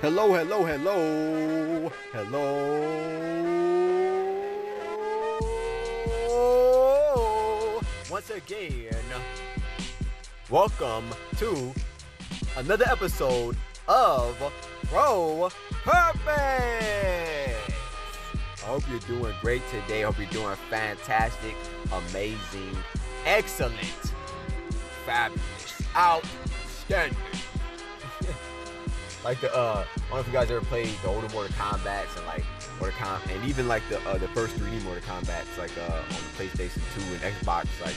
Hello, hello, hello, hello. Once again, welcome to another episode of Pro Purpose. I hope you're doing great today. I hope you're doing fantastic, amazing, excellent, fabulous, outstanding. Like the uh, I don't know if you guys ever played the older Mortal Kombat's and like Mortal Kombat, and even like the uh, the first 3D Mortal Kombat's like uh, on the PlayStation 2 and Xbox, like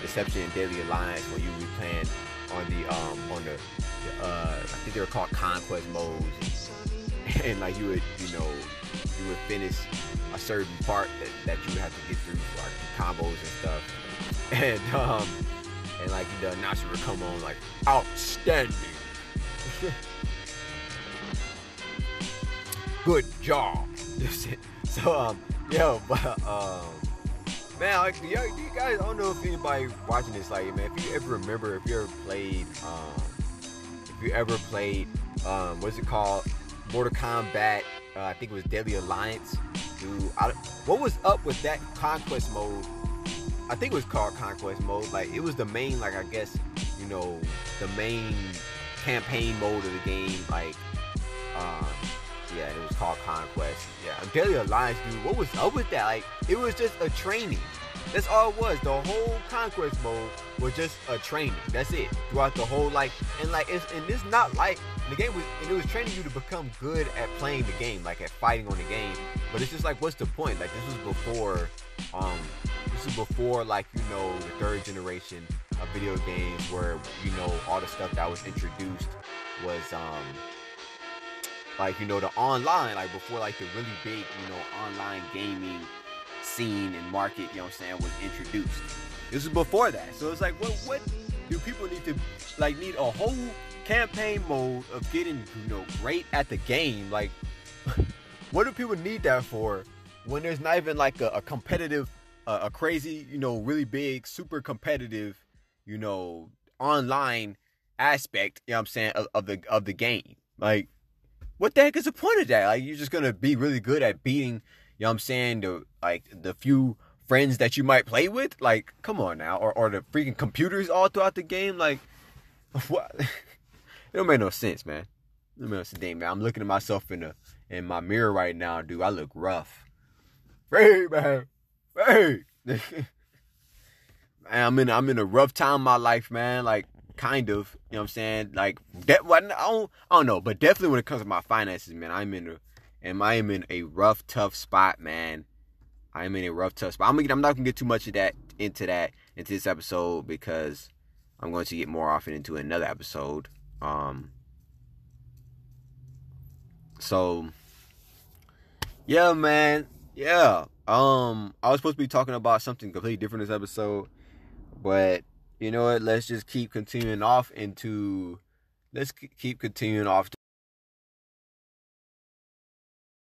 Deception and Deadly Alliance, where you were playing on the um on the, the uh, I think they were called Conquest modes, and, and like you would you know you would finish a certain part that, that you would have to get through like combos and stuff, and um and like the announcer would come on like outstanding. good job. so um, yo, but um, man, like, yo, you guys, I don't know if anybody watching this, like, man, if you ever remember, if you ever played, um, if you ever played, um, what's it called, Mortal Kombat? Uh, I think it was Deadly Alliance. Dude, I, what was up with that conquest mode? I think it was called conquest mode. Like, it was the main, like, I guess, you know, the main campaign mode of the game. Like, um yeah, called Conquest. Yeah, Deadly Alliance, dude. What was up with that? Like, it was just a training. That's all it was. The whole Conquest mode was just a training. That's it. Throughout the whole like, and like, it's and it's not like the game was, and it was training you to become good at playing the game, like at fighting on the game. But it's just like, what's the point? Like, this was before, um, this is before like you know the third generation of video games where you know all the stuff that was introduced was um like you know the online like before like the really big you know online gaming scene and market you know what i'm saying was introduced. This was before that. So it's like what what do people need to like need a whole campaign mode of getting you know great at the game? Like what do people need that for when there's not even like a, a competitive uh, a crazy you know really big super competitive you know online aspect you know what i'm saying of, of the of the game? Like what the heck is the point of that? Like you're just gonna be really good at beating, you know what I'm saying, the like the few friends that you might play with? Like, come on now. Or or the freaking computers all throughout the game? Like what it don't make no sense, man. It don't make no sense, man. I'm looking at myself in the in my mirror right now, dude. I look rough. Hey man. Hey man, I'm in I'm in a rough time in my life, man. Like kind of. You know what I'm saying? Like that. I don't, I don't know, but definitely when it comes to my finances, man, I'm in a, and I am in a rough, tough spot, man. I'm in a rough, tough spot. I'm, gonna, I'm not gonna get too much of that into that into this episode because I'm going to get more often into another episode. Um. So. Yeah, man. Yeah. Um. I was supposed to be talking about something completely different this episode, but you know what? Let's just keep continuing off into. Let's keep continuing off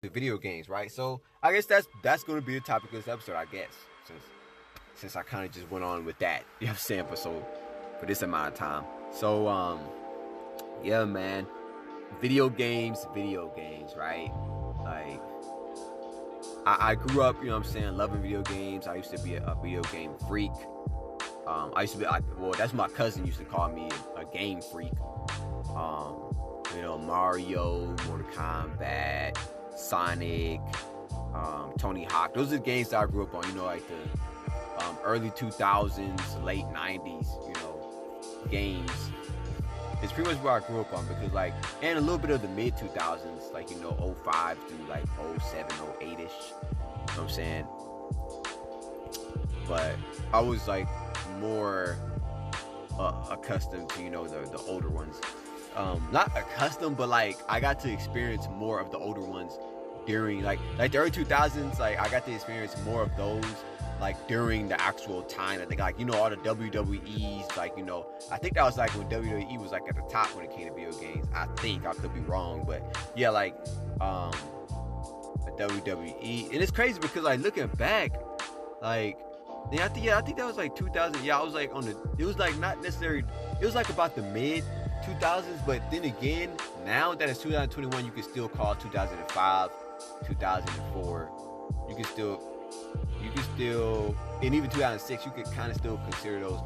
the video games, right? So I guess that's that's going to be the topic of this episode, I guess, since since I kind of just went on with that. You know what I'm saying? For so for this amount of time. So um, yeah, man. Video games, video games, right? Like I, I grew up, you know what I'm saying, loving video games. I used to be a, a video game freak. Um, I used to be like, well, that's my cousin used to call me a game freak. Um, you know, Mario, Mortal Kombat, Sonic, um, Tony Hawk. Those are the games that I grew up on. You know, like the um, early 2000s, late 90s. You know, games. It's pretty much where I grew up on because, like, and a little bit of the mid 2000s, like you know, 05 through like 07, 08 ish. You know what I'm saying? But I was like more uh, accustomed to you know the the older ones. Um, not accustomed, but like I got to experience more of the older ones during like like the early 2000s. Like I got to experience more of those like during the actual time that they got like you know all the WWE's like you know I think that was like when WWE was like at the top when it came to video games. I think I could be wrong, but yeah, like um WWE, and it's crazy because like looking back, like yeah, I think yeah, I think that was like 2000. Yeah, I was like on the. It was like not necessarily. It was like about the mid 2000s, but then again, now that it's 2021, you can still call 2005, 2004. You can still, you can still, and even 2006, you could kind of still consider those,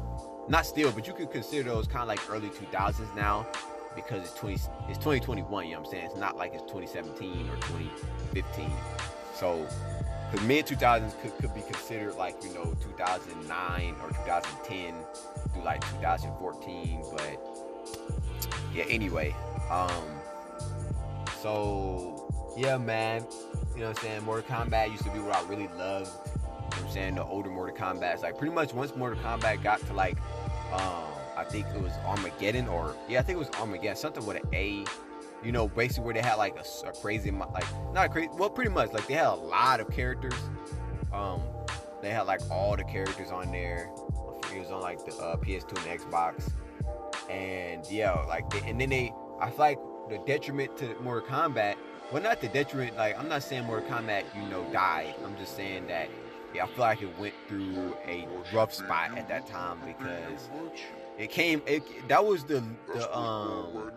not still, but you could consider those kind of like early 2000s now because it's 20, it's 2021. You know what I'm saying? It's not like it's 2017 or 2015. So, because mid 2000s could, could be considered like you know 2009 or 2010 through like 2014, but yeah, anyway. Um so yeah, man. You know what I'm saying? Mortal Kombat used to be what I really loved. You know I'm saying? The older Mortal Kombat. Like pretty much once Mortal Kombat got to like um I think it was Armageddon or yeah, I think it was Armageddon, something with an A. You know, basically where they had like a, a crazy like not crazy, well, pretty much like they had a lot of characters. Um, they had like all the characters on there. It was on like the uh, PS2 and Xbox and yeah, like they, and then they, I feel like the detriment to Mortal Kombat. Well, not the detriment. Like I'm not saying Mortal Kombat, you know, died. I'm just saying that yeah, I feel like it went through a rough spot at that time because it came. It that was the the um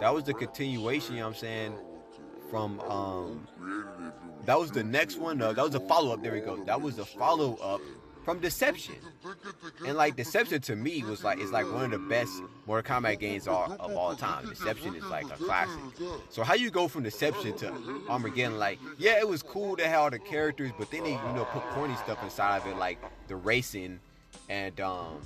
that was the continuation. You know what I'm saying? From um that was the next one. Uh, that was a follow up. There we go. That was a follow up from Deception. And like Deception to me was like it's like one of the best Mortal Kombat games all, of all time. Deception is like a classic. So how you go from Deception to Armageddon? Like yeah, it was cool to have all the characters, but then they you know put corny stuff inside of it like the racing and um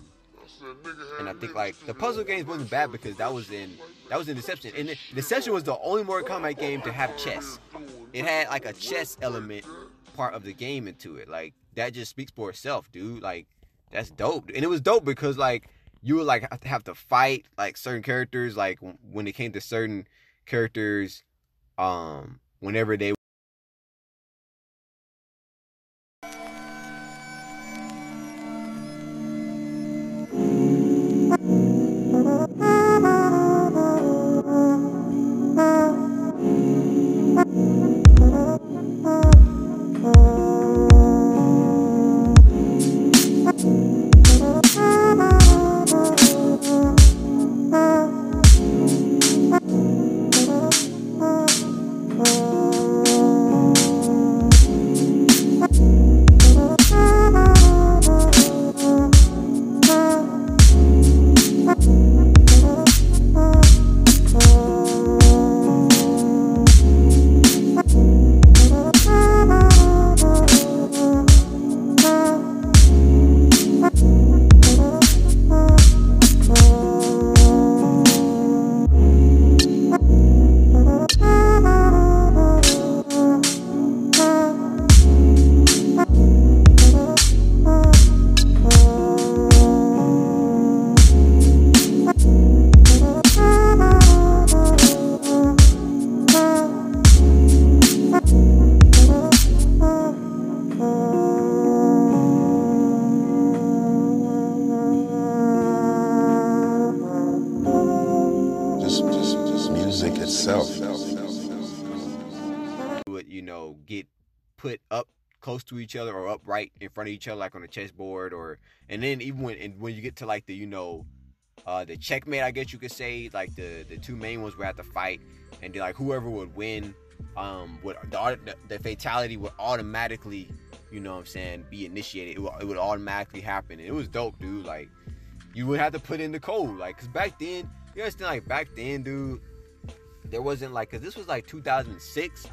and I think like the puzzle games wasn't bad because that was in that was in Deception. And Deception was the only Mortal Kombat game to have chess. It had like a chess element part of the game into it. Like that just speaks for itself, dude. Like that's dope, and it was dope because like you would like have to fight like certain characters. Like when it came to certain characters, um, whenever they to each other or upright in front of each other, like on a chessboard, or and then even when and when you get to like the you know, uh, the checkmate, I guess you could say, like the the two main ones would have to fight, and like whoever would win, um, would the the fatality would automatically, you know, what I'm saying, be initiated. It would, it would automatically happen. And it was dope, dude. Like you would have to put in the code, like, cause back then, you understand, like back then, dude, there wasn't like, cause this was like 2006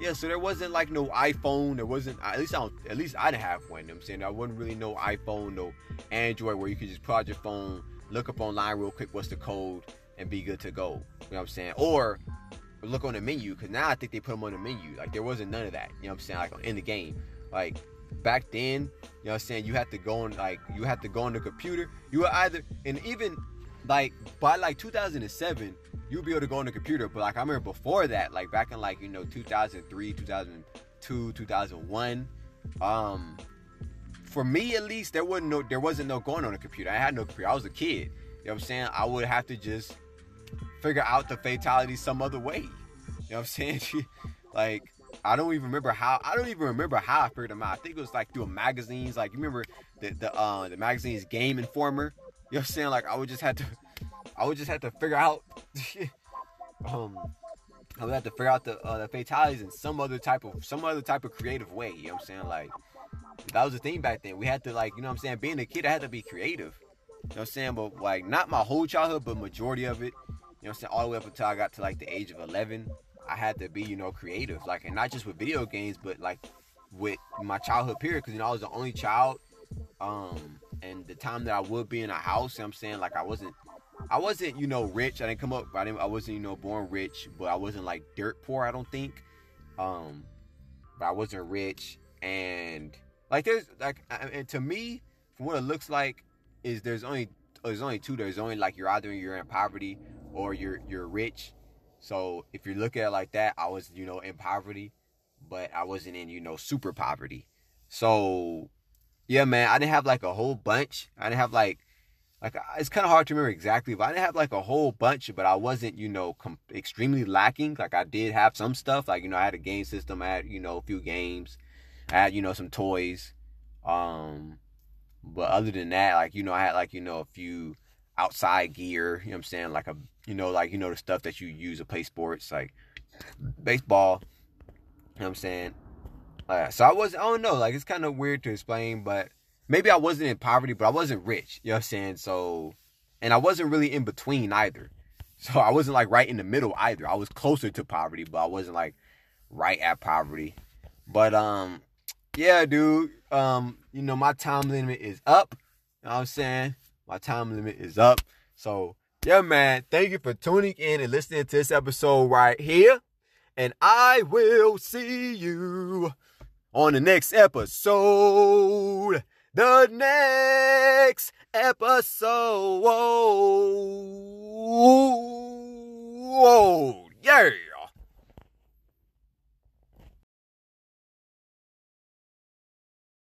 yeah, so there wasn't like no iPhone. There wasn't at least I don't, at least I didn't have one. You know I'm saying I wasn't really no iPhone, no Android where you could just out your phone, look up online real quick what's the code, and be good to go. You know what I'm saying? Or look on the menu because now I think they put them on the menu. Like there wasn't none of that. You know what I'm saying? Like in the game, like back then, you know what I'm saying? You had to go on like you had to go on the computer. You were either and even like by like 2007 you'll be able to go on the computer. But like I remember before that, like back in like you know 2003, 2002, 2001, um, for me at least there wasn't no there wasn't no going on the computer. I had no computer. I was a kid. You know what I'm saying? I would have to just figure out the fatality some other way. You know what I'm saying? like I don't even remember how I don't even remember how I figured them out. I think it was like through magazines. Like you remember the the uh the magazine's Game Informer. You know what I'm saying? Like I would just have to I would just have to figure out um I would have to figure out the uh, the fatalities in some other type of some other type of creative way. You know what I'm saying? Like that was the thing back then. We had to like, you know what I'm saying, being a kid I had to be creative. You know what I'm saying? But like not my whole childhood, but majority of it. You know what I'm saying? All the way up until I got to like the age of 11, I had to be, you know, creative. Like, and not just with video games, but like with my childhood period. Because, you know, I was the only child. Um, and the time that I would be in a house, you know what I'm saying? Like, I wasn't, I wasn't, you know, rich. I didn't come up, I, didn't, I wasn't, you know, born rich, but I wasn't like dirt poor, I don't think. Um, but I wasn't rich. And like, there's like, and to me, from what it looks like, is there's only there's only two. There's only like you're either you're in poverty or you're you're rich. So if you look at it like that, I was you know in poverty, but I wasn't in you know super poverty. So yeah, man, I didn't have like a whole bunch. I didn't have like like it's kind of hard to remember exactly, but I didn't have like a whole bunch. But I wasn't you know com- extremely lacking. Like I did have some stuff. Like you know I had a game system. I had you know a few games. I had you know some toys. Um, but other than that, like you know I had like you know a few outside gear. You know I'm saying? Like a you know, like, you know, the stuff that you use to play sports, like baseball. You know what I'm saying? Uh, so I was, I don't know, like, it's kind of weird to explain, but maybe I wasn't in poverty, but I wasn't rich. You know what I'm saying? So, and I wasn't really in between either. So I wasn't like right in the middle either. I was closer to poverty, but I wasn't like right at poverty. But, um, yeah, dude, um, you know, my time limit is up. You know what I'm saying? My time limit is up. So yeah, man, thank you for tuning in and listening to this episode right here. And I will see you on the next episode. The next episode. Whoa, yeah.